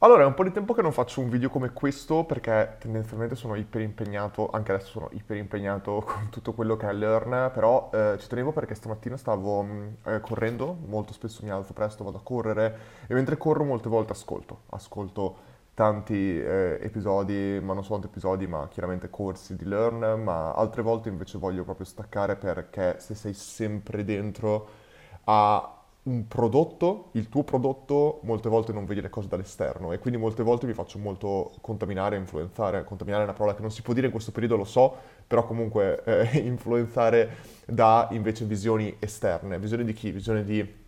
Allora, è un po' di tempo che non faccio un video come questo perché tendenzialmente sono iper impegnato, anche adesso sono iper impegnato con tutto quello che è Learn, però eh, ci tenevo perché stamattina stavo mh, eh, correndo, molto spesso mi alzo presto, vado a correre e mentre corro molte volte ascolto, ascolto tanti eh, episodi, ma non solo episodi, ma chiaramente corsi di Learn, ma altre volte invece voglio proprio staccare perché se sei sempre dentro a un prodotto, il tuo prodotto, molte volte non vedi le cose dall'esterno e quindi molte volte mi faccio molto contaminare, influenzare. Contaminare è una parola che non si può dire in questo periodo, lo so, però comunque eh, influenzare da invece visioni esterne. Visioni di chi? Visioni di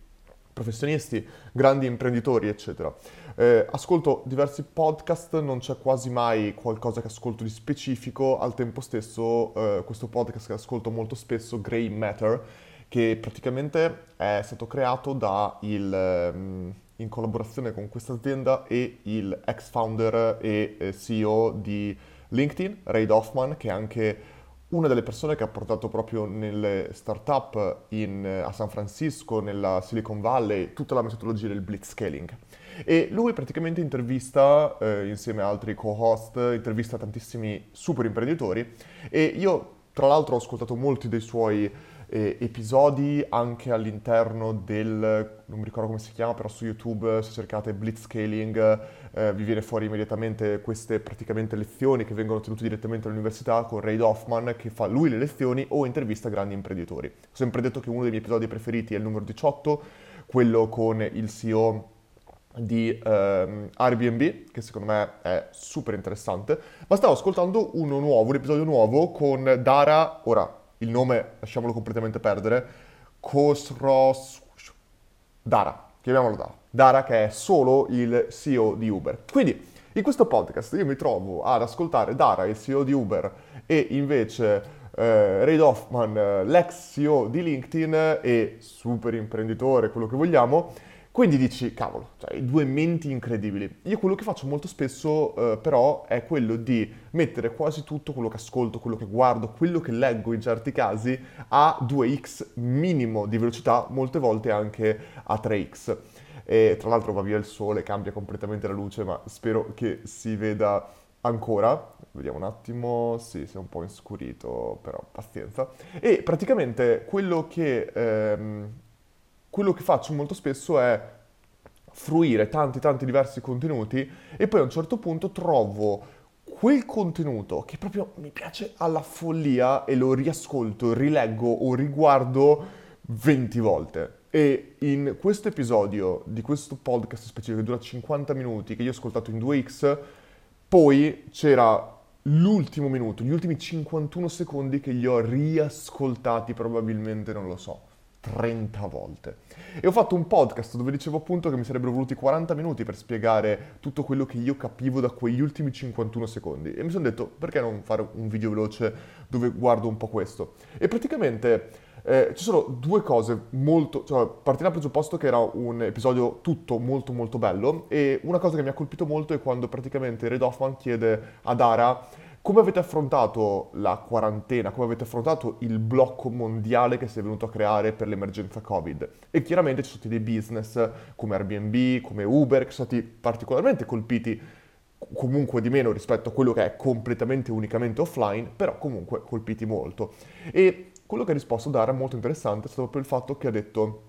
professionisti, grandi imprenditori, eccetera. Eh, ascolto diversi podcast, non c'è quasi mai qualcosa che ascolto di specifico, al tempo stesso eh, questo podcast che ascolto molto spesso, Grey Matter, che praticamente è stato creato da il, ehm, in collaborazione con questa azienda e il ex founder e eh, CEO di LinkedIn, Ray Hoffman, che è anche una delle persone che ha portato proprio nelle startup in, eh, a San Francisco, nella Silicon Valley, tutta la metodologia del blitzscaling. E lui praticamente intervista, eh, insieme a altri co-host, intervista tantissimi super imprenditori e io tra l'altro ho ascoltato molti dei suoi eh, episodi anche all'interno del, non mi ricordo come si chiama, però su YouTube se cercate Blitzscaling eh, vi viene fuori immediatamente queste praticamente lezioni che vengono tenute direttamente all'università con Ray Hoffman che fa lui le lezioni o intervista grandi imprenditori. Ho sempre detto che uno dei miei episodi preferiti è il numero 18, quello con il CEO di um, Airbnb, che secondo me è super interessante, ma stavo ascoltando uno nuovo, un episodio nuovo con Dara, ora il nome lasciamolo completamente perdere, Khosros... Dara, chiamiamolo Dara. Dara che è solo il CEO di Uber. Quindi in questo podcast io mi trovo ad ascoltare Dara, il CEO di Uber, e invece eh, Ray Hoffman, l'ex CEO di LinkedIn e super imprenditore, quello che vogliamo, quindi dici, cavolo, cioè, due menti incredibili. Io quello che faccio molto spesso eh, però è quello di mettere quasi tutto quello che ascolto, quello che guardo, quello che leggo in certi casi a 2x minimo di velocità, molte volte anche a 3x. E tra l'altro va via il sole, cambia completamente la luce, ma spero che si veda ancora. Vediamo un attimo, sì, si è un po' inscurito, però pazienza. E praticamente quello che... Ehm, quello che faccio molto spesso è fruire tanti tanti diversi contenuti e poi a un certo punto trovo quel contenuto che proprio mi piace alla follia e lo riascolto, rileggo o riguardo 20 volte. E in questo episodio di questo podcast specifico che dura 50 minuti, che io ho ascoltato in 2x, poi c'era l'ultimo minuto, gli ultimi 51 secondi che li ho riascoltati probabilmente, non lo so 30 volte. E ho fatto un podcast dove dicevo appunto che mi sarebbero voluti 40 minuti per spiegare tutto quello che io capivo da quegli ultimi 51 secondi. E mi sono detto, perché non fare un video veloce dove guardo un po' questo? E praticamente eh, ci sono due cose molto... Cioè, partiamo dal presupposto che era un episodio tutto molto molto bello e una cosa che mi ha colpito molto è quando praticamente Red Hoffman chiede a Dara come avete affrontato la quarantena? Come avete affrontato il blocco mondiale che si è venuto a creare per l'emergenza Covid? E chiaramente ci sono stati dei business come Airbnb, come Uber, che sono stati particolarmente colpiti comunque di meno rispetto a quello che è completamente unicamente offline, però comunque colpiti molto. E quello che ha risposto Dara molto interessante è stato proprio il fatto che ha detto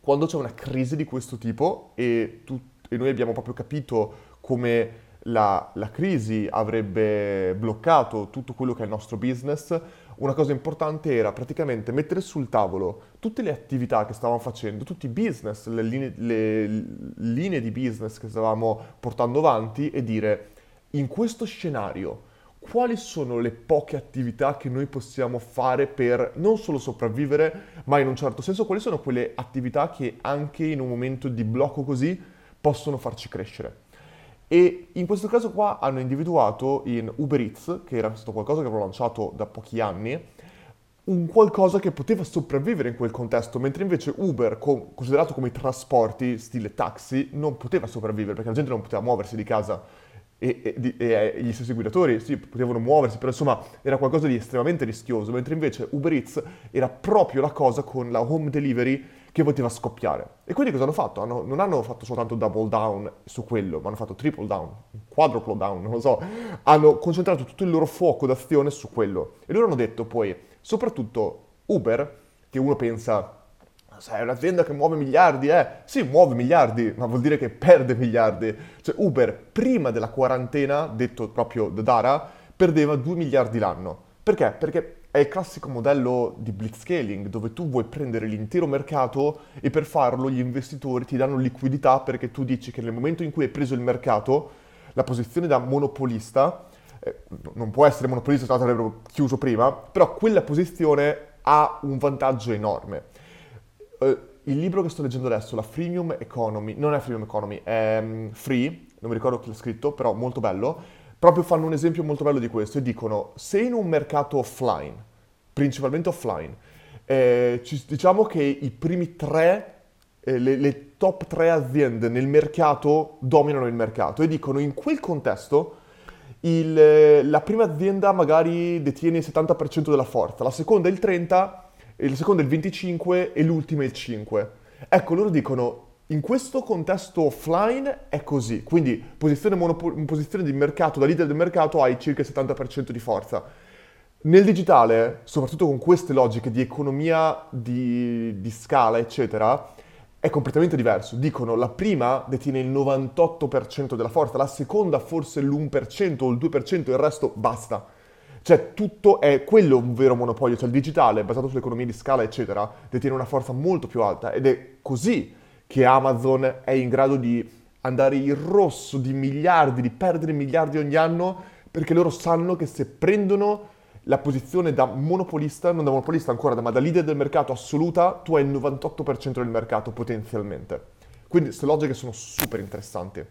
quando c'è una crisi di questo tipo e, tu, e noi abbiamo proprio capito come la, la, crisi avrebbe bloccato tutto quello che è il nostro business, una cosa importante era praticamente mettere sul tavolo tutte le attività che stavamo facendo, tutti i business, le linee, le linee di business che stavamo portando avanti e dire in questo scenario quali sono le poche attività che noi possiamo fare per non solo sopravvivere, ma in un certo senso quali sono quelle attività che anche in un momento di blocco così possono farci crescere. E in questo caso qua hanno individuato in Uber Eats, che era stato qualcosa che avevo lanciato da pochi anni, un qualcosa che poteva sopravvivere in quel contesto, mentre invece Uber, considerato come trasporti, stile taxi, non poteva sopravvivere perché la gente non poteva muoversi di casa e, e, e, e, gli stessi guidatori sì, potevano muoversi, però insomma era qualcosa di estremamente rischioso, mentre invece Uber Eats era proprio la cosa con la home delivery che poteva scoppiare. E quindi cosa hanno fatto? Hanno, non hanno fatto soltanto double down su quello, ma hanno fatto triple down, quadruple down, non lo so. Hanno concentrato tutto il loro fuoco d'azione su quello. E loro hanno detto poi, soprattutto Uber, che uno pensa, sai, è un'azienda che muove miliardi, eh? Sì, muove miliardi, ma vuol dire che perde miliardi. Cioè Uber, prima della quarantena, detto proprio da Dara, perdeva 2 miliardi l'anno. Perché? Perché è il classico modello di blitzscaling dove tu vuoi prendere l'intero mercato e per farlo gli investitori ti danno liquidità perché tu dici che nel momento in cui hai preso il mercato, la posizione da monopolista, eh, non può essere monopolista, tra l'altro l'avrebbero chiuso prima, però quella posizione ha un vantaggio enorme. Eh, il libro che sto leggendo adesso, la Freemium Economy, non è Freemium Economy, è um, Free, non mi ricordo chi l'ha scritto, però molto bello, proprio fanno un esempio molto bello di questo e dicono se in un mercato offline, principalmente offline, eh, ci, diciamo che i primi tre, eh, le, le top tre aziende nel mercato dominano il mercato e dicono in quel contesto il, la prima azienda magari detiene il 70% della forza, la seconda il 30%, la seconda il 25% e l'ultima il 5%. Ecco, loro dicono in questo contesto offline è così, quindi posizione, monop- posizione di mercato, da leader del mercato hai circa il 70% di forza. Nel digitale, soprattutto con queste logiche di economia di, di scala, eccetera, è completamente diverso. Dicono la prima detiene il 98% della forza, la seconda forse l'1% o il 2%, il resto basta. Cioè tutto è quello un vero monopolio, cioè il digitale basato sull'economia di scala, eccetera, detiene una forza molto più alta ed è così che Amazon è in grado di andare in rosso di miliardi, di perdere miliardi ogni anno, perché loro sanno che se prendono la posizione da monopolista, non da monopolista ancora, ma da leader del mercato assoluta, tu hai il 98% del mercato potenzialmente. Quindi queste logiche sono super interessanti.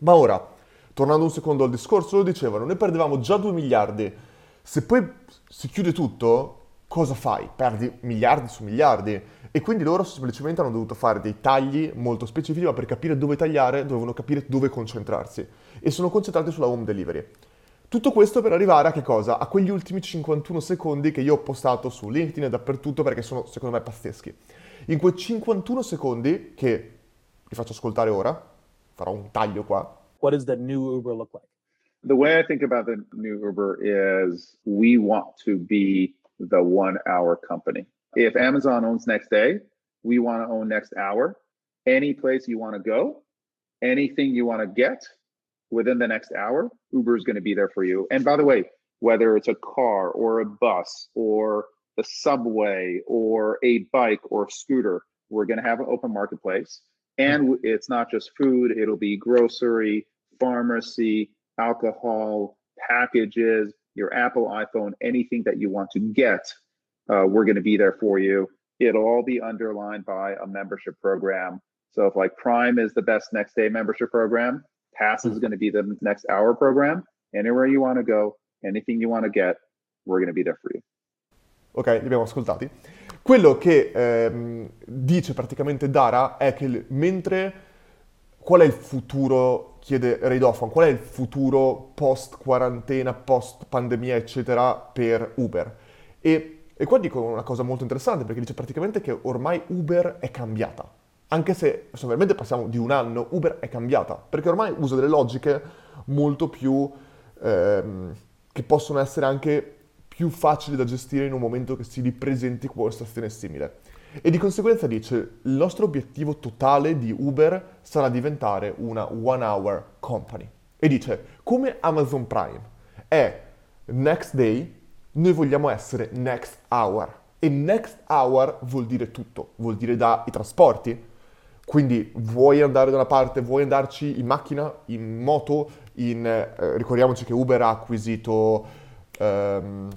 Ma ora, tornando un secondo al discorso, lo dicevano, noi perdevamo già 2 miliardi, se poi si chiude tutto, cosa fai? Perdi miliardi su miliardi. E quindi loro semplicemente hanno dovuto fare dei tagli molto specifici, ma per capire dove tagliare dovevano capire dove concentrarsi. E sono concentrati sulla home delivery. Tutto questo per arrivare a che cosa? A quegli ultimi 51 secondi che io ho postato su LinkedIn e dappertutto perché sono secondo me pazzeschi. In quei 51 secondi che vi faccio ascoltare ora, farò un taglio qua. What does the new Uber look like? The way I think about the new Uber is we want to be the one hour company. If Amazon owns next day, we want to own next hour. Any place you want to go, anything you want to get within the next hour, Uber is going to be there for you. And by the way, whether it's a car or a bus or the subway or a bike or a scooter, we're going to have an open marketplace. And mm-hmm. it's not just food, it'll be grocery, pharmacy, alcohol, packages, your Apple iPhone, anything that you want to get uh, we're going to be there for you. It'll all be underlined by a membership program. So if like Prime is the best next day membership program, Pass is going to be the next hour program. Anywhere you want to go, anything you want to get, we're going to be there for you. Ok, li abbiamo ascoltati. Quello che ehm, dice praticamente Dara è che mentre qual è il futuro, chiede Reidofan, qual è il futuro post quarantena, post pandemia, eccetera, per Uber? E e qua dico una cosa molto interessante perché dice praticamente che ormai Uber è cambiata. Anche se, se veramente passiamo di un anno, Uber è cambiata. Perché ormai usa delle logiche molto più... Ehm, che possono essere anche più facili da gestire in un momento che si ripresenti con una situazione simile. E di conseguenza dice, il nostro obiettivo totale di Uber sarà diventare una one hour company. E dice, come Amazon Prime è next day, noi vogliamo essere next hour. E next hour vuol dire tutto, vuol dire dai trasporti. Quindi vuoi andare da una parte, vuoi andarci in macchina, in moto, in, eh, ricordiamoci che Uber ha acquisito, ehm,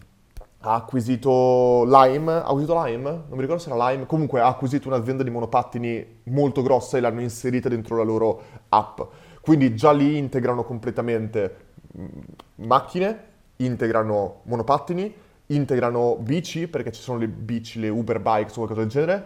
ha acquisito Lime, ha acquisito Lime? Non mi ricordo se era Lime, comunque ha acquisito un'azienda di monopattini molto grossa e l'hanno inserita dentro la loro app. Quindi già lì integrano completamente mm, macchine, integrano monopattini, integrano bici, perché ci sono le bici, le Uber bikes o qualcosa del genere.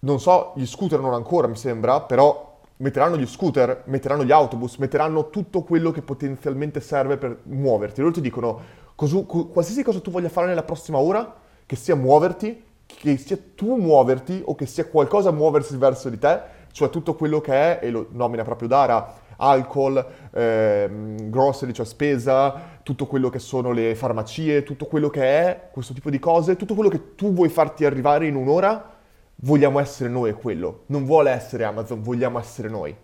Non so, gli scooter non ancora, mi sembra, però metteranno gli scooter, metteranno gli autobus, metteranno tutto quello che potenzialmente serve per muoverti. Loro ti dicono, qualsiasi cosa tu voglia fare nella prossima ora, che sia muoverti, che sia tu muoverti o che sia qualcosa muoversi verso di te, cioè tutto quello che è, e lo nomina proprio Dara, alcol, ehm, grocery, cioè spesa, tutto quello che sono le farmacie, tutto quello che è questo tipo di cose, tutto quello che tu vuoi farti arrivare in un'ora, vogliamo essere noi quello. Non vuole essere Amazon, vogliamo essere noi.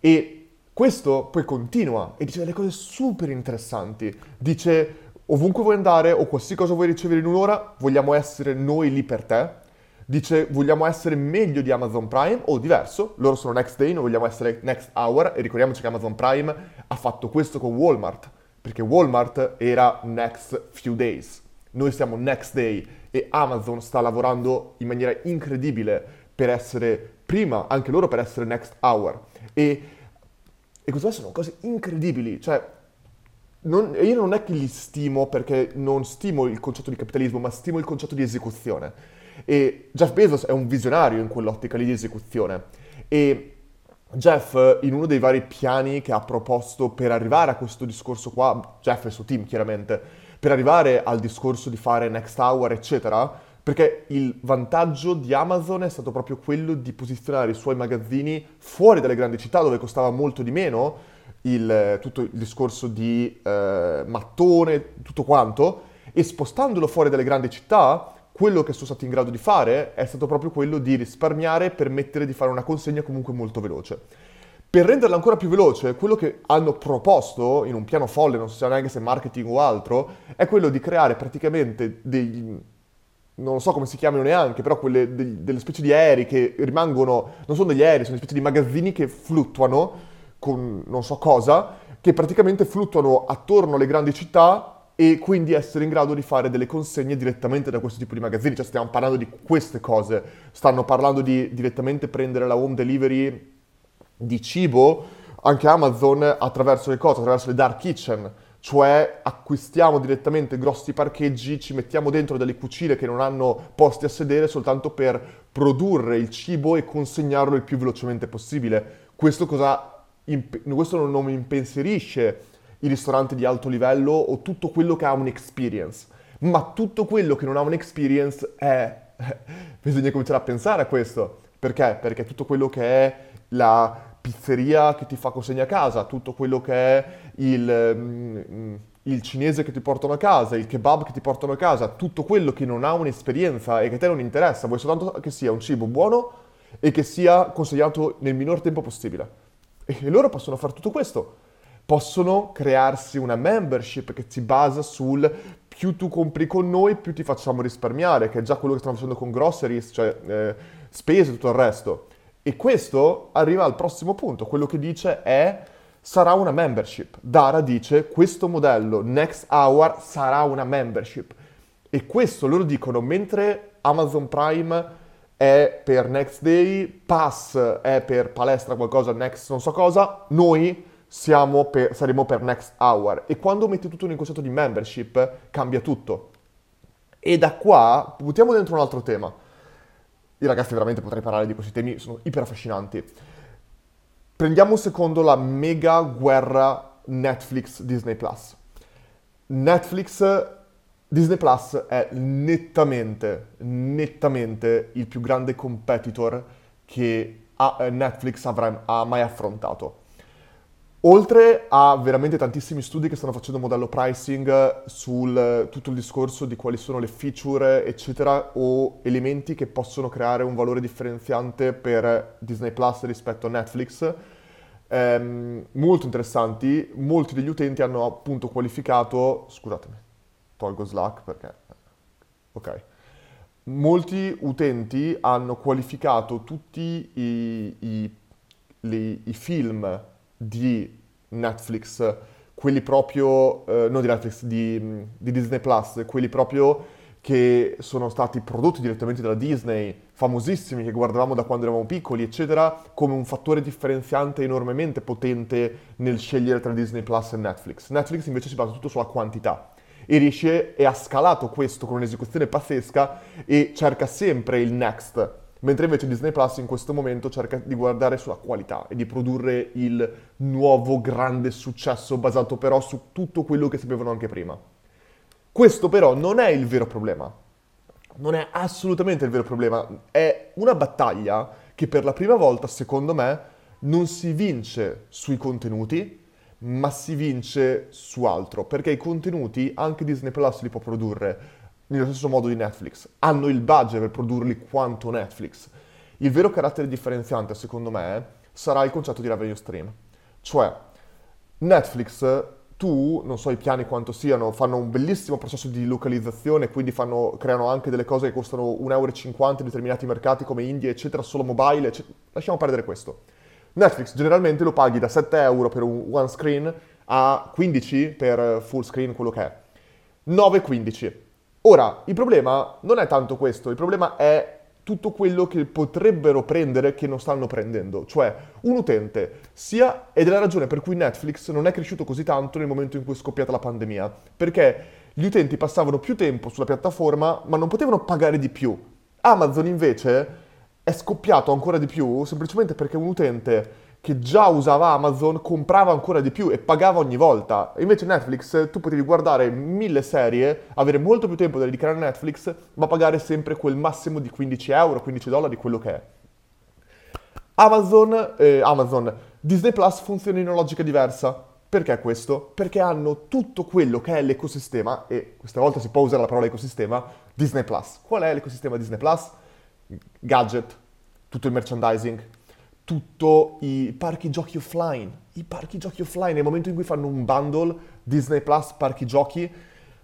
E questo poi continua e dice delle cose super interessanti. Dice ovunque vuoi andare o qualsiasi cosa vuoi ricevere in un'ora, vogliamo essere noi lì per te dice vogliamo essere meglio di Amazon Prime? O diverso, loro sono next day, noi vogliamo essere next hour e ricordiamoci che Amazon Prime ha fatto questo con Walmart, perché Walmart era next few days, noi siamo next day e Amazon sta lavorando in maniera incredibile per essere prima, anche loro per essere next hour. E, e queste sono cose incredibili, cioè non, io non è che li stimo perché non stimo il concetto di capitalismo, ma stimo il concetto di esecuzione. E Jeff Bezos è un visionario in quell'ottica lì di esecuzione. E Jeff, in uno dei vari piani che ha proposto per arrivare a questo discorso qua, Jeff e il suo team chiaramente, per arrivare al discorso di fare Next Hour, eccetera, perché il vantaggio di Amazon è stato proprio quello di posizionare i suoi magazzini fuori dalle grandi città dove costava molto di meno il, tutto il discorso di eh, mattone, tutto quanto, e spostandolo fuori dalle grandi città quello che sono stati in grado di fare è stato proprio quello di risparmiare e permettere di fare una consegna comunque molto veloce. Per renderla ancora più veloce, quello che hanno proposto in un piano folle, non so neanche se marketing o altro, è quello di creare praticamente dei, non so come si chiamano neanche, però quelle, dei, delle specie di aerei che rimangono, non sono degli aerei, sono specie di magazzini che fluttuano con non so cosa, che praticamente fluttuano attorno alle grandi città e quindi essere in grado di fare delle consegne direttamente da questo tipo di magazzini. Cioè stiamo parlando di queste cose, stanno parlando di direttamente prendere la home delivery di cibo, anche Amazon attraverso le cose, attraverso le dark kitchen, cioè acquistiamo direttamente grossi parcheggi, ci mettiamo dentro delle cucine che non hanno posti a sedere soltanto per produrre il cibo e consegnarlo il più velocemente possibile. Questo, cosa, questo non mi impensierisce i ristoranti di alto livello o tutto quello che ha un'experience. Ma tutto quello che non ha un'experience è... Bisogna cominciare a pensare a questo. Perché? Perché tutto quello che è la pizzeria che ti fa consegna a casa, tutto quello che è il, mm, il cinese che ti portano a casa, il kebab che ti portano a casa, tutto quello che non ha un'esperienza e che a te non interessa, vuoi soltanto che sia un cibo buono e che sia consegnato nel minor tempo possibile. E loro possono fare tutto questo possono crearsi una membership che si basa sul più tu compri con noi, più ti facciamo risparmiare, che è già quello che stanno facendo con groceries, cioè eh, spese e tutto il resto. E questo arriva al prossimo punto, quello che dice è sarà una membership. Dara dice questo modello Next Hour sarà una membership. E questo loro dicono mentre Amazon Prime è per Next Day, Pass è per palestra qualcosa, Next non so cosa, noi per, saremo per next hour. E quando metti tutto in un concetto di membership, cambia tutto. E da qua buttiamo dentro un altro tema. Io ragazzi veramente potrei parlare di questi temi, sono iper affascinanti. Prendiamo secondo la mega guerra Netflix Disney Plus. Netflix Disney Plus è nettamente, nettamente il più grande competitor che Netflix avrà, ha mai affrontato. Oltre a veramente tantissimi studi che stanno facendo modello pricing sul tutto il discorso di quali sono le feature, eccetera, o elementi che possono creare un valore differenziante per Disney Plus rispetto a Netflix, ehm, molto interessanti. Molti degli utenti hanno appunto qualificato, scusatemi, tolgo Slack perché... Ok. Molti utenti hanno qualificato tutti i, i, i, i film di Netflix, quelli proprio, eh, non di Netflix, di, di, Disney Plus, quelli proprio che sono stati prodotti direttamente dalla Disney, famosissimi, che guardavamo da quando eravamo piccoli, eccetera, come un fattore differenziante enormemente potente nel scegliere tra Disney Plus e Netflix. Netflix invece si basa tutto sulla quantità e riesce e ha scalato questo con un'esecuzione pazzesca e cerca sempre il next mentre invece Disney Plus in questo momento cerca di guardare sulla qualità e di produrre il nuovo grande successo basato però su tutto quello che sapevano anche prima. Questo però non è il vero problema. non è assolutamente il vero problema, è una battaglia che per la prima volta, secondo me, non si vince sui contenuti, ma si vince su altro, perché i contenuti anche Disney Plus li può produrre nello stesso modo di Netflix, hanno il budget per produrli quanto Netflix. Il vero carattere differenziante, secondo me, sarà il concetto di revenue stream. Cioè, Netflix, tu, non so i piani quanto siano, fanno un bellissimo processo di localizzazione, quindi fanno, creano anche delle cose che costano 1,50 euro in determinati mercati come India, eccetera, solo mobile, eccetera. lasciamo perdere questo. Netflix generalmente lo paghi da 7 euro per un one screen a 15 per full screen, quello che è. 9,15. Ora, il problema non è tanto questo, il problema è tutto quello che potrebbero prendere che non stanno prendendo. Cioè, un utente, sia, ed è la ragione per cui Netflix non è cresciuto così tanto nel momento in cui è scoppiata la pandemia, perché gli utenti passavano più tempo sulla piattaforma, ma non potevano pagare di più. Amazon invece è scoppiato ancora di più semplicemente perché un utente che già usava Amazon comprava ancora di più e pagava ogni volta. Invece Netflix tu potevi guardare mille serie, avere molto più tempo da dedicare a Netflix, ma pagare sempre quel massimo di 15 euro, 15 dollari, quello che è. Amazon, eh, Amazon, Disney Plus funziona in una logica diversa. Perché questo? Perché hanno tutto quello che è l'ecosistema, e questa volta si può usare la parola ecosistema, Disney Plus. Qual è l'ecosistema Disney Plus? Gadget, tutto il merchandising, tutti i parchi giochi offline. I parchi giochi offline, nel momento in cui fanno un bundle Disney Plus parchi giochi,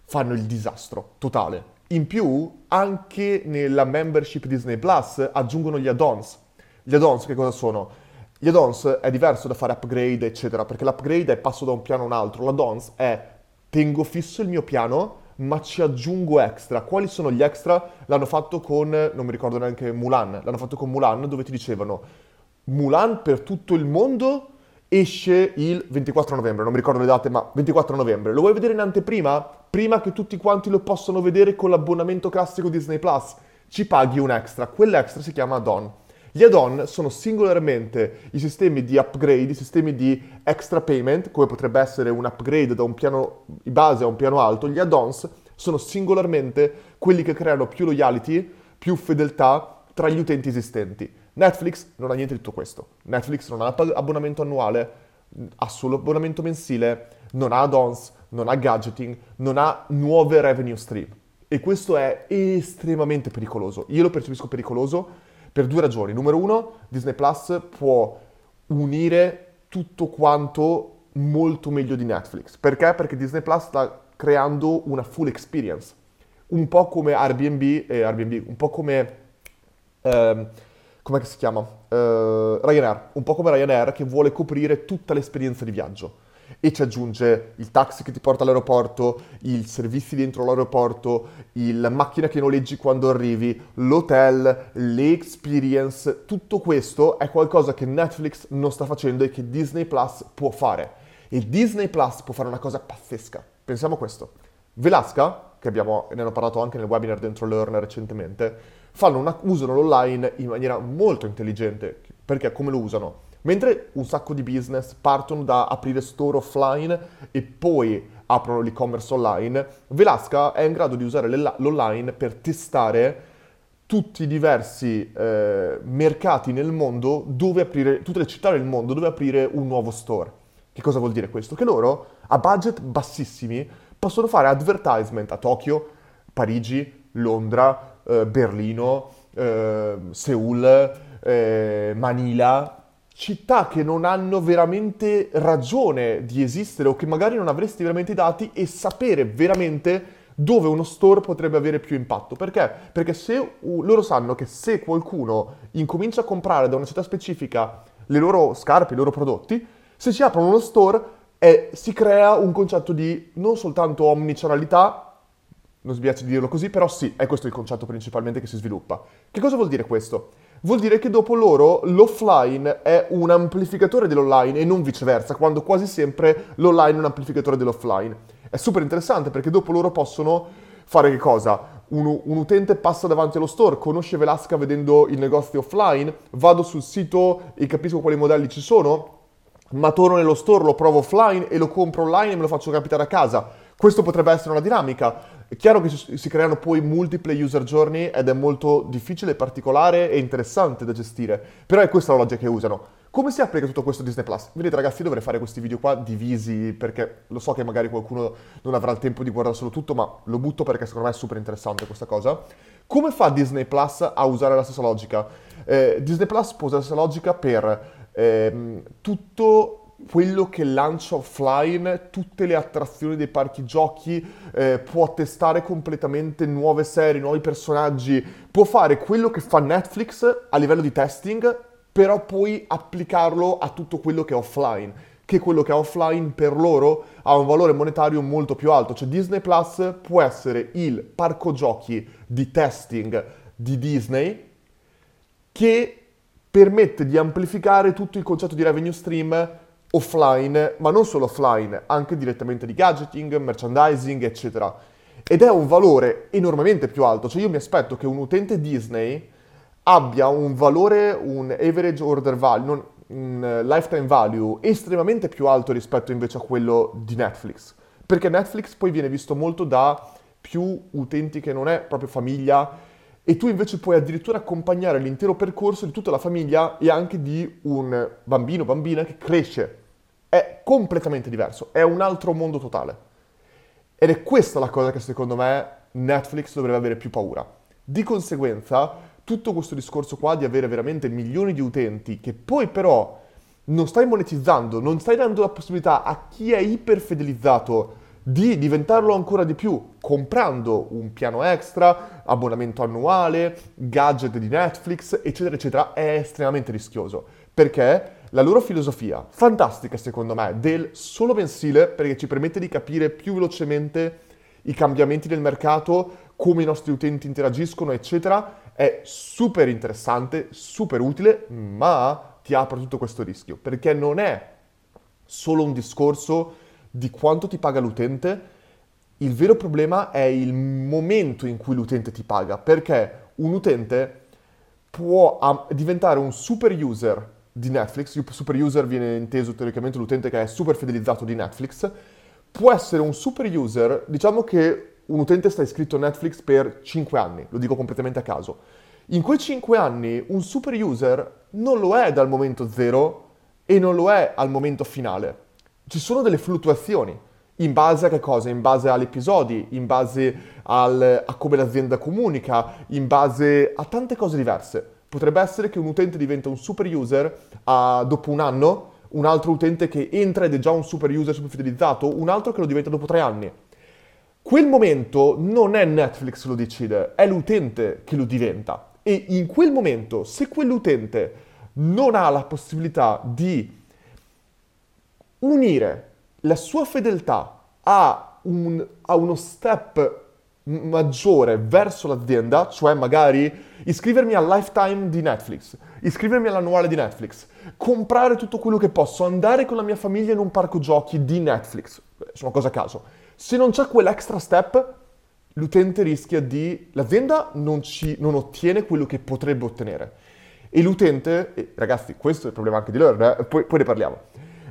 fanno il disastro totale. In più, anche nella membership Disney Plus aggiungono gli add-ons. Gli add-ons che cosa sono? Gli add-ons è diverso da fare upgrade, eccetera, perché l'upgrade è passo da un piano a un altro. L'add-ons è tengo fisso il mio piano, ma ci aggiungo extra. Quali sono gli extra? L'hanno fatto con, non mi ricordo neanche Mulan, l'hanno fatto con Mulan dove ti dicevano Mulan per tutto il mondo esce il 24 novembre, non mi ricordo le date, ma 24 novembre. Lo vuoi vedere in anteprima? Prima che tutti quanti lo possano vedere con l'abbonamento classico Disney Plus, ci paghi un extra. Quell'extra si chiama add-on. Gli add-on sono singolarmente i sistemi di upgrade, i sistemi di extra payment, come potrebbe essere un upgrade da un piano base a un piano alto. Gli add-ons sono singolarmente quelli che creano più loyalty, più fedeltà tra gli utenti esistenti. Netflix non ha niente di tutto questo. Netflix non ha abbonamento annuale, ha solo abbonamento mensile, non ha add-ons, non ha gadgeting, non ha nuove revenue stream. E questo è estremamente pericoloso. Io lo percepisco pericoloso per due ragioni. Numero uno, Disney Plus può unire tutto quanto molto meglio di Netflix. Perché? Perché Disney Plus sta creando una full experience. Un po' come Airbnb, eh, Airbnb un po' come... Ehm, come si chiama? Uh, Ryanair, un po' come Ryanair che vuole coprire tutta l'esperienza di viaggio e ci aggiunge il taxi che ti porta all'aeroporto, i servizi dentro l'aeroporto, la macchina che noleggi quando arrivi, l'hotel, le experience, tutto questo è qualcosa che Netflix non sta facendo e che Disney Plus può fare. E Disney Plus può fare una cosa pazzesca. Pensiamo a questo. Velasca, che abbiamo, ne hanno parlato anche nel webinar dentro Learner recentemente, una, usano l'online in maniera molto intelligente, perché come lo usano? Mentre un sacco di business partono da aprire store offline e poi aprono l'e-commerce online, Velasca è in grado di usare l'online per testare tutti i diversi eh, mercati nel mondo dove aprire, tutte le città del mondo dove aprire un nuovo store. Che cosa vuol dire questo? Che loro a budget bassissimi possono fare advertisement a Tokyo, Parigi, Londra, eh, Berlino, eh, Seoul, eh, Manila, città che non hanno veramente ragione di esistere o che magari non avresti veramente dati e sapere veramente dove uno store potrebbe avere più impatto. Perché? Perché se uh, loro sanno che se qualcuno incomincia a comprare da una città specifica le loro scarpe, i loro prodotti, se ci aprono uno store eh, si crea un concetto di non soltanto omnicanalità, non sbiace di dirlo così, però sì, è questo il concetto principalmente che si sviluppa. Che cosa vuol dire questo? Vuol dire che dopo loro l'offline è un amplificatore dell'online e non viceversa, quando quasi sempre l'online è un amplificatore dell'offline. È super interessante perché dopo loro possono fare che cosa? Un, un, utente passa davanti allo store, conosce Velasca vedendo il negozio offline, vado sul sito e capisco quali modelli ci sono, ma torno nello store, lo provo offline e lo compro online e me lo faccio capitare a casa. Questo potrebbe essere una dinamica È chiaro che si creano poi multiple user journey ed è molto difficile, particolare e interessante da gestire, però è questa la logica che usano. Come si applica tutto questo a Disney Plus? Vedete ragazzi, dovrei fare questi video qua divisi perché lo so che magari qualcuno non avrà il tempo di guardarselo tutto, ma lo butto perché secondo me è super interessante questa cosa. Come fa Disney Plus a usare la stessa logica? Eh, Disney Plus usare la stessa logica per ehm, tutto quello che lancia offline, tutte le attrazioni dei parchi giochi, eh, può testare completamente nuove serie, nuovi personaggi, può fare quello che fa Netflix a livello di testing, però poi applicarlo a tutto quello che è offline, che quello che è offline per loro ha un valore monetario molto più alto. Cioè Disney Plus può essere il parco giochi di testing di Disney che permette di amplificare tutto il concetto di revenue stream offline, ma non solo offline, anche direttamente di gadgeting, merchandising, eccetera. Ed è un valore enormemente più alto, cioè io mi aspetto che un utente Disney abbia un valore, un average order value, non, un eh, lifetime value estremamente più alto rispetto invece a quello di Netflix. Perché Netflix poi viene visto molto da più utenti che non è proprio famiglia e tu invece puoi addirittura accompagnare l'intero percorso di tutta la famiglia e anche di un bambino o bambina che cresce. È completamente diverso, è un altro mondo totale. Ed è questa la cosa che secondo me Netflix dovrebbe avere più paura. Di conseguenza, tutto questo discorso qua di avere veramente milioni di utenti che poi però non stai monetizzando, non stai dando la possibilità a chi è iperfidelizzato di diventarlo ancora di più comprando un piano extra, abbonamento annuale, gadget di Netflix, eccetera, eccetera, è estremamente rischioso. Perché la loro filosofia, fantastica secondo me, del solo mensile, perché ci permette di capire più velocemente i cambiamenti del mercato, come i nostri utenti interagiscono, eccetera, è super interessante, super utile, ma ti apre tutto questo rischio, perché non è solo un discorso di quanto ti paga l'utente, il vero problema è il momento in cui l'utente ti paga, perché un utente può diventare un super user di Netflix, super user viene inteso teoricamente l'utente che è super fidelizzato di Netflix, può essere un super user, diciamo che un utente sta iscritto a Netflix per 5 anni, lo dico completamente a caso. In quei 5 anni un super user non lo è dal momento zero e non lo è al momento finale ci sono delle fluttuazioni. In base a che cosa? In base agli episodi, in base al, a come l'azienda comunica, in base a tante cose diverse. Potrebbe essere che un utente diventa un super user uh, dopo un anno, un altro utente che entra ed è già un super user super fidelizzato, un altro che lo diventa dopo tre anni. Quel momento non è Netflix che lo decide, è l'utente che lo diventa. E in quel momento, se quell'utente non ha la possibilità di unire la sua fedeltà a, un, a uno step maggiore verso l'azienda, cioè magari iscrivermi al lifetime di Netflix, iscrivermi all'annuale di Netflix, comprare tutto quello che posso, andare con la mia famiglia in un parco giochi di Netflix, sono cose a caso. Se non c'è quell'extra step, l'utente rischia di... l'azienda non, ci, non ottiene quello che potrebbe ottenere. E l'utente, e ragazzi, questo è il problema anche di Learn, eh? poi, poi ne parliamo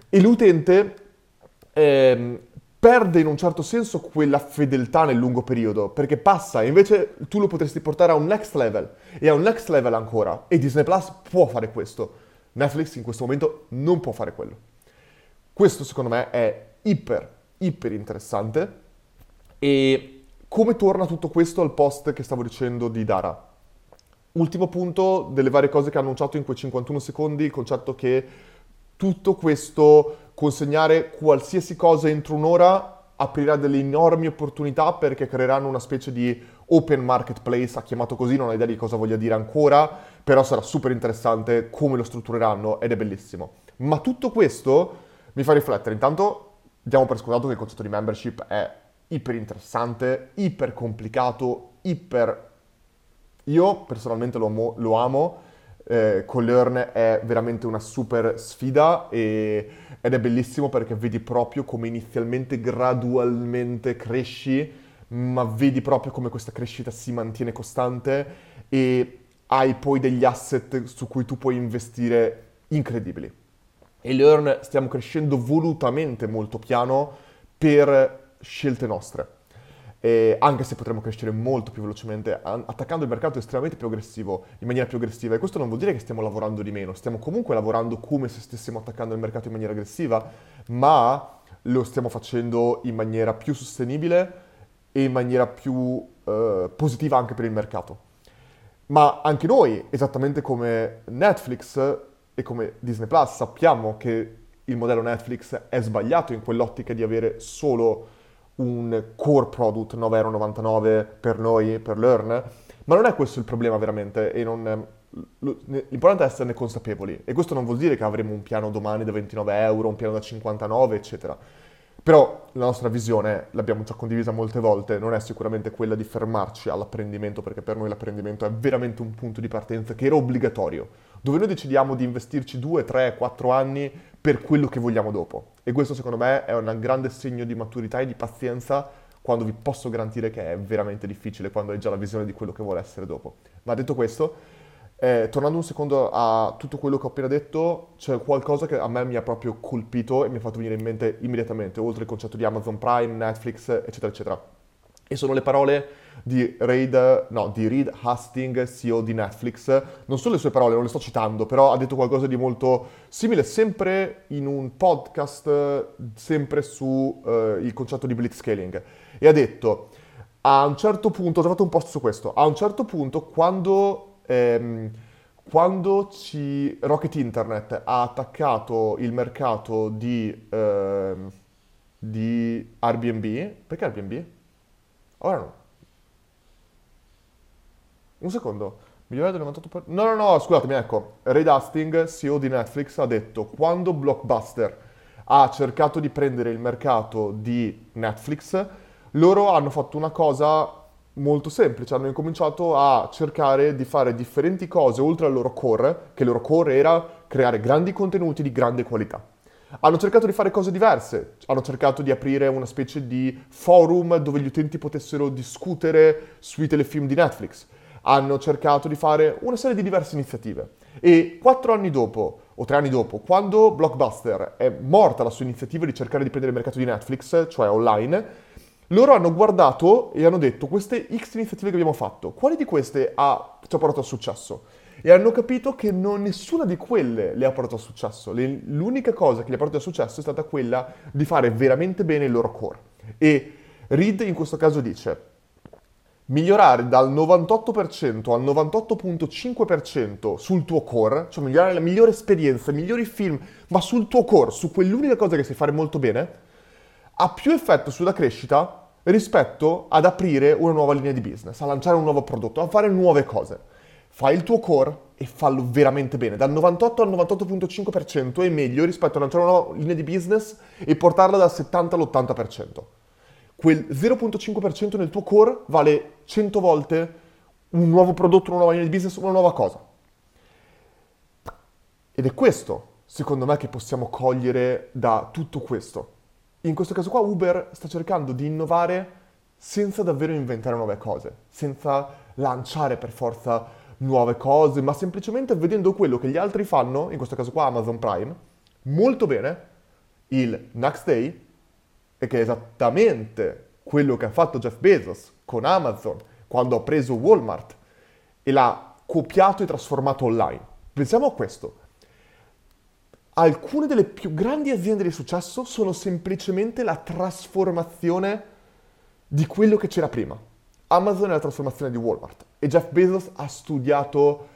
e l'utente eh, perde in un certo senso quella fedeltà nel lungo periodo, perché passa, invece tu lo potresti portare a un next level e a un next level ancora, e Disney Plus può fare questo. Netflix in questo momento non può fare quello. Questo secondo me è iper, iper interessante. E come torna tutto questo al post che stavo dicendo di Dara? Ultimo punto delle varie cose che ha annunciato in quei 51 secondi, il concetto che tutto questo consegnare qualsiasi cosa entro un'ora aprirà delle enormi opportunità perché creeranno una specie di open marketplace, ha chiamato così, non ho idea di cosa voglia dire ancora, però sarà super interessante come lo struttureranno ed è bellissimo. Ma tutto questo mi fa riflettere. Intanto diamo per scontato che il concetto di membership è iper interessante, iper complicato, iper... Io personalmente lo amo, lo amo eh, con Learn è veramente una super sfida e, ed è bellissimo perché vedi proprio come inizialmente gradualmente cresci, ma vedi proprio come questa crescita si mantiene costante e hai poi degli asset su cui tu puoi investire incredibili. E Learn stiamo crescendo volutamente molto piano per scelte nostre. E anche se potremmo crescere molto più velocemente, attaccando il mercato estremamente più aggressivo, in maniera più aggressiva. E questo non vuol dire che stiamo lavorando di meno, stiamo comunque lavorando come se stessimo attaccando il mercato in maniera aggressiva, ma lo stiamo facendo in maniera più sostenibile e in maniera più eh, positiva anche per il mercato. Ma anche noi, esattamente come Netflix e come Disney Plus, sappiamo che il modello Netflix è sbagliato in quell'ottica di avere solo un core product 9,99€ per noi, per Learn, ma non è questo il problema veramente e non, l'importante è esserne consapevoli e questo non vuol dire che avremo un piano domani da 29 euro, un piano da 59, eccetera. Però la nostra visione, l'abbiamo già condivisa molte volte, non è sicuramente quella di fermarci all'apprendimento, perché per noi l'apprendimento è veramente un punto di partenza che era obbligatorio, dove noi decidiamo di investirci 2, 3, 4 anni per quello che vogliamo dopo. E questo secondo me è un grande segno di maturità e di pazienza quando vi posso garantire che è veramente difficile, quando hai già la visione di quello che vuole essere dopo. Ma detto questo, eh, tornando un secondo a tutto quello che ho appena detto, c'è qualcosa che a me mi ha proprio colpito e mi ha fatto venire in mente immediatamente, oltre il concetto di Amazon Prime, Netflix, eccetera, eccetera. E sono le parole di Reid, no, di Reed Hastings, CEO di Netflix. Non sono le sue parole, non le sto citando, però ha detto qualcosa di molto simile, sempre in un podcast, sempre sul eh, concetto di blitzscaling. E ha detto, a un certo punto, ho trovato un post su questo, a un certo punto quando ehm, quando ci, Rocket Internet ha attaccato il mercato di, ehm, di Airbnb, perché Airbnb? Ora no. Un secondo, migliore del 98%. No, no, no, scusatemi, ecco. Ray Dusting, CEO di Netflix, ha detto quando Blockbuster ha cercato di prendere il mercato di Netflix, loro hanno fatto una cosa molto semplice, hanno incominciato a cercare di fare differenti cose oltre al loro core, che il loro core era creare grandi contenuti di grande qualità. Hanno cercato di fare cose diverse, hanno cercato di aprire una specie di forum dove gli utenti potessero discutere sui telefilm di Netflix, hanno cercato di fare una serie di diverse iniziative. E quattro anni dopo, o tre anni dopo, quando Blockbuster è morta la sua iniziativa di cercare di prendere il mercato di Netflix, cioè online, loro hanno guardato e hanno detto queste X iniziative che abbiamo fatto, quali di queste ha, ci ha portato a successo? E hanno capito che non, nessuna di quelle le ha portato a successo. Le, l'unica cosa che gli ha portato a successo è stata quella di fare veramente bene il loro core. E Reed in questo caso dice, migliorare dal 98% al 98.5% sul tuo core, cioè migliorare la migliore esperienza, i migliori film, ma sul tuo core, su quell'unica cosa che sai fare molto bene, ha più effetto sulla crescita rispetto ad aprire una nuova linea di business, a lanciare un nuovo prodotto, a fare nuove cose. Fai il tuo core e fallo veramente bene. Dal 98 al 98.5% è meglio rispetto a lanciare una nuova linea di business e portarla dal 70 all'80%. Quel 0.5% nel tuo core vale 100 volte un nuovo prodotto, una nuova linea di business, una nuova cosa. Ed è questo, secondo me, che possiamo cogliere da tutto questo. In questo caso qua Uber sta cercando di innovare senza davvero inventare nuove cose, senza lanciare per forza nuove cose, ma semplicemente vedendo quello che gli altri fanno, in questo caso qua Amazon Prime, molto bene, il next day, e che è esattamente quello che ha fatto Jeff Bezos con Amazon quando ha preso Walmart e l'ha copiato e trasformato online. Pensiamo a questo. Alcune delle più grandi aziende di successo sono semplicemente la trasformazione di quello che c'era prima. Amazon è la trasformazione di Walmart e Jeff Bezos ha studiato,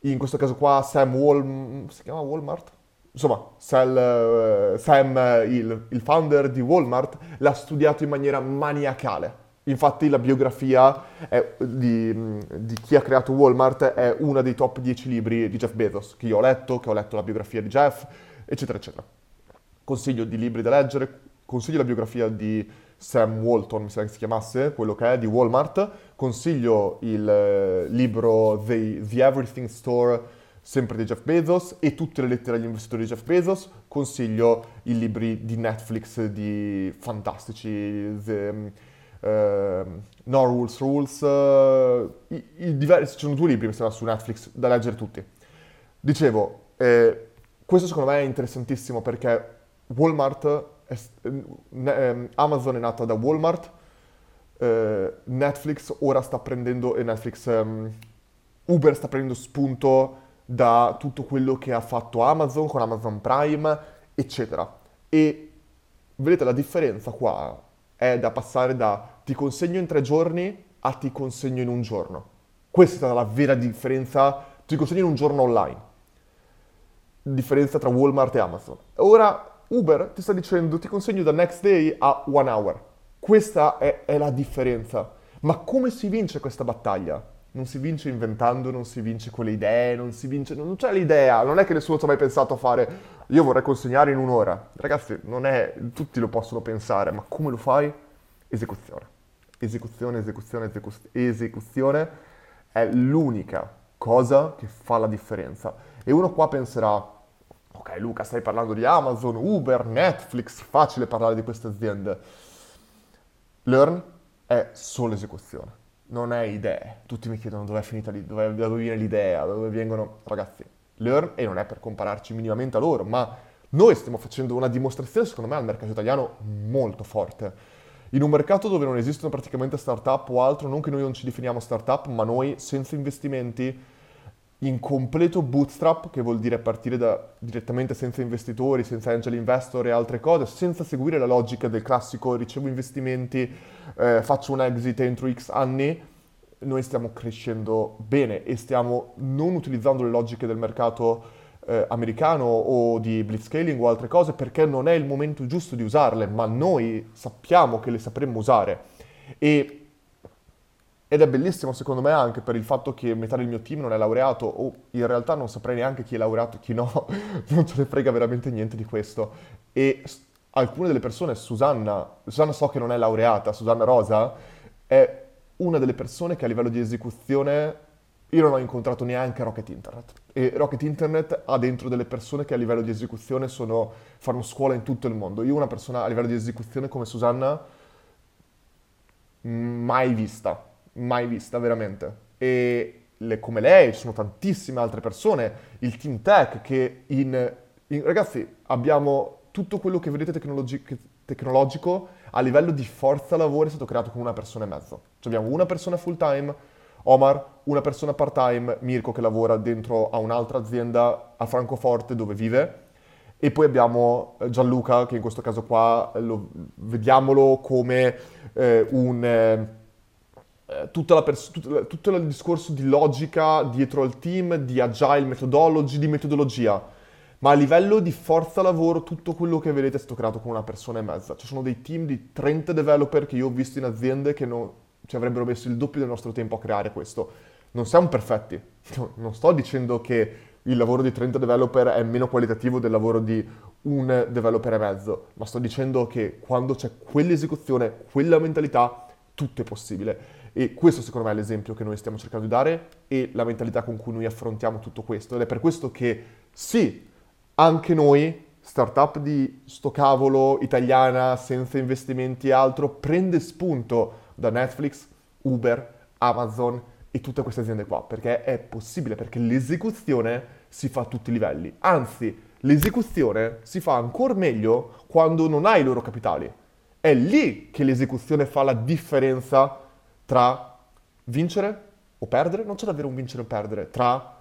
in questo caso qua, Sam Wal... si chiama Walmart? Insomma, Sal, eh, Sam, il, il founder di Walmart, l'ha studiato in maniera maniacale. Infatti la biografia è- di, di chi ha creato Walmart è uno dei top 10 libri di Jeff Bezos, che io ho letto, che ho letto la biografia di Jeff, eccetera, eccetera. Consiglio di libri da leggere, consiglio la biografia di Sam Walton, mi sa che si chiamasse, quello che è, di Walmart. Consiglio il eh, libro The, The Everything Store, sempre di Jeff Bezos, e tutte le lettere agli investitori di Jeff Bezos. Consiglio i libri di Netflix di fantastici, The, eh, No Rules Rules, eh, i, i diversi, ci sono due libri mi sembra su Netflix da leggere tutti. Dicevo, eh, questo secondo me è interessantissimo perché Walmart, è, ehm, Amazon è nata da Walmart, eh, Netflix ora sta prendendo, eh, Netflix, ehm, Uber sta prendendo spunto da tutto quello che ha fatto Amazon con Amazon Prime, eccetera. E vedete la differenza qua è da passare da ti consegno in tre giorni a ti consegno in un giorno. Questa è stata la vera differenza, ti consegno in un giorno online. Differenza tra Walmart e Amazon. Ora Uber ti sta dicendo ti consegno da next day a one hour. Questa è, è la differenza. Ma come si vince questa battaglia? Non si vince inventando, non si vince con le idee, non si vince, non c'è l'idea, non è che nessuno ci ha mai pensato a fare io vorrei consegnare in un'ora. Ragazzi, non è, tutti lo possono pensare, ma come lo fai? Esecuzione. Esecuzione, esecuzione, esecu- esecuzione è l'unica cosa che fa la differenza. E uno qua penserà, ok Luca, stai parlando di Amazon, Uber, Netflix, facile parlare di queste aziende. Learn è solo esecuzione non è idee. Tutti mi chiedono dove è finita dove, da dove viene l'idea, da dove vengono. Ragazzi, learn e non è per compararci minimamente a loro, ma noi stiamo facendo una dimostrazione, secondo me, al mercato italiano molto forte. In un mercato dove non esistono praticamente startup o altro, non che noi non ci definiamo startup, ma noi senza investimenti, in completo bootstrap, che vuol dire partire da, direttamente senza investitori, senza angel investor e altre cose, senza seguire la logica del classico ricevo investimenti, eh, faccio un exit entro X anni, noi stiamo crescendo bene e stiamo non utilizzando le logiche del mercato eh, americano o di blitzscaling o altre cose perché non è il momento giusto di usarle, ma noi sappiamo che le sapremmo usare. E ed è bellissimo secondo me anche per il fatto che metà del mio team non è laureato, o in realtà non saprei neanche chi è laureato e chi no, non ce ne frega veramente niente di questo. E alcune delle persone, Susanna, Susanna so che non è laureata, Susanna Rosa, è una delle persone che a livello di esecuzione io non ho incontrato neanche Rocket Internet. E Rocket Internet ha dentro delle persone che a livello di esecuzione sono, fanno scuola in tutto il mondo. Io una persona a livello di esecuzione come Susanna mai vista mai vista veramente. E le, come lei ci sono tantissime altre persone, il team tech che in, in ragazzi abbiamo tutto quello che vedete tecnologi- tecnologico a livello di forza lavoro è stato creato con una persona e mezzo. Cioè abbiamo una persona full time, Omar, una persona part time, Mirko che lavora dentro a un'altra azienda a Francoforte dove vive e poi abbiamo eh, Gianluca che in questo caso qua lo, vediamolo come eh, un... Eh, eh, pers- tutto, tutto il discorso di logica dietro al team, di agile methodology, di metodologia, ma a livello di forza lavoro tutto quello che vedete è stato creato con una persona e mezza. Ci sono dei team di 30 developer che io ho visto in aziende che non, ci avrebbero messo il doppio del nostro tempo a creare questo. Non siamo perfetti, non sto dicendo che il lavoro di 30 developer è meno qualitativo del lavoro di un developer e mezzo, ma sto dicendo che quando c'è quell'esecuzione, quella mentalità, tutto è possibile. E questo secondo me è l'esempio che noi stiamo cercando di dare e la mentalità con cui noi affrontiamo tutto questo. Ed è per questo che sì, anche noi, startup di sto cavolo italiana, senza investimenti e altro, prende spunto da Netflix, Uber, Amazon e tutte queste aziende qua, perché è possibile, perché l'esecuzione si fa a tutti i livelli. Anzi, l'esecuzione si fa ancora meglio quando non hai i loro capitali. È lì che l'esecuzione fa la differenza tra vincere o perdere, non c'è davvero un vincere o perdere, tra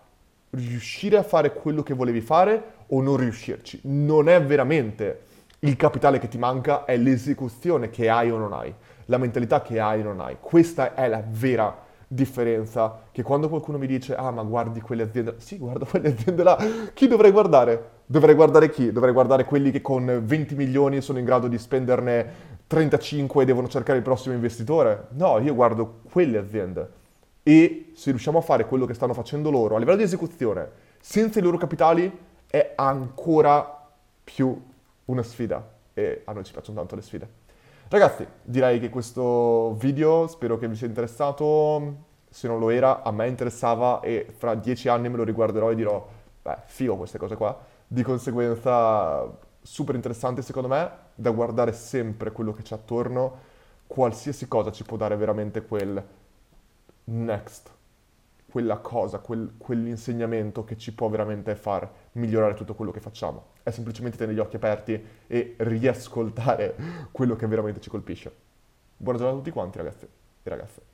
riuscire a fare quello che volevi fare o non riuscirci. Non è veramente il capitale che ti manca, è l'esecuzione che hai o non hai, la mentalità che hai o non hai. Questa è la vera differenza che quando qualcuno mi dice ah ma guardi quelle aziende, sì guardo quelle aziende là, chi dovrei guardare? Dovrei guardare chi? Dovrei guardare quelli che con 20 milioni sono in grado di spenderne 35 e devono cercare il prossimo investitore. No, io guardo quelle aziende e se riusciamo a fare quello che stanno facendo loro a livello di esecuzione senza i loro capitali è ancora più una sfida e a noi ci piacciono tanto le sfide. Ragazzi, direi che questo video spero che vi sia interessato, se non lo era a me interessava e fra dieci anni me lo riguarderò e dirò, beh, figo queste cose qua. Di conseguenza super interessante secondo me, da guardare sempre quello che c'è attorno, qualsiasi cosa ci può dare veramente quel next, quella cosa, quel, quell'insegnamento che ci può veramente far migliorare tutto quello che facciamo. È semplicemente tenere gli occhi aperti e riascoltare quello che veramente ci colpisce. Buona giornata a tutti quanti ragazzi e ragazze.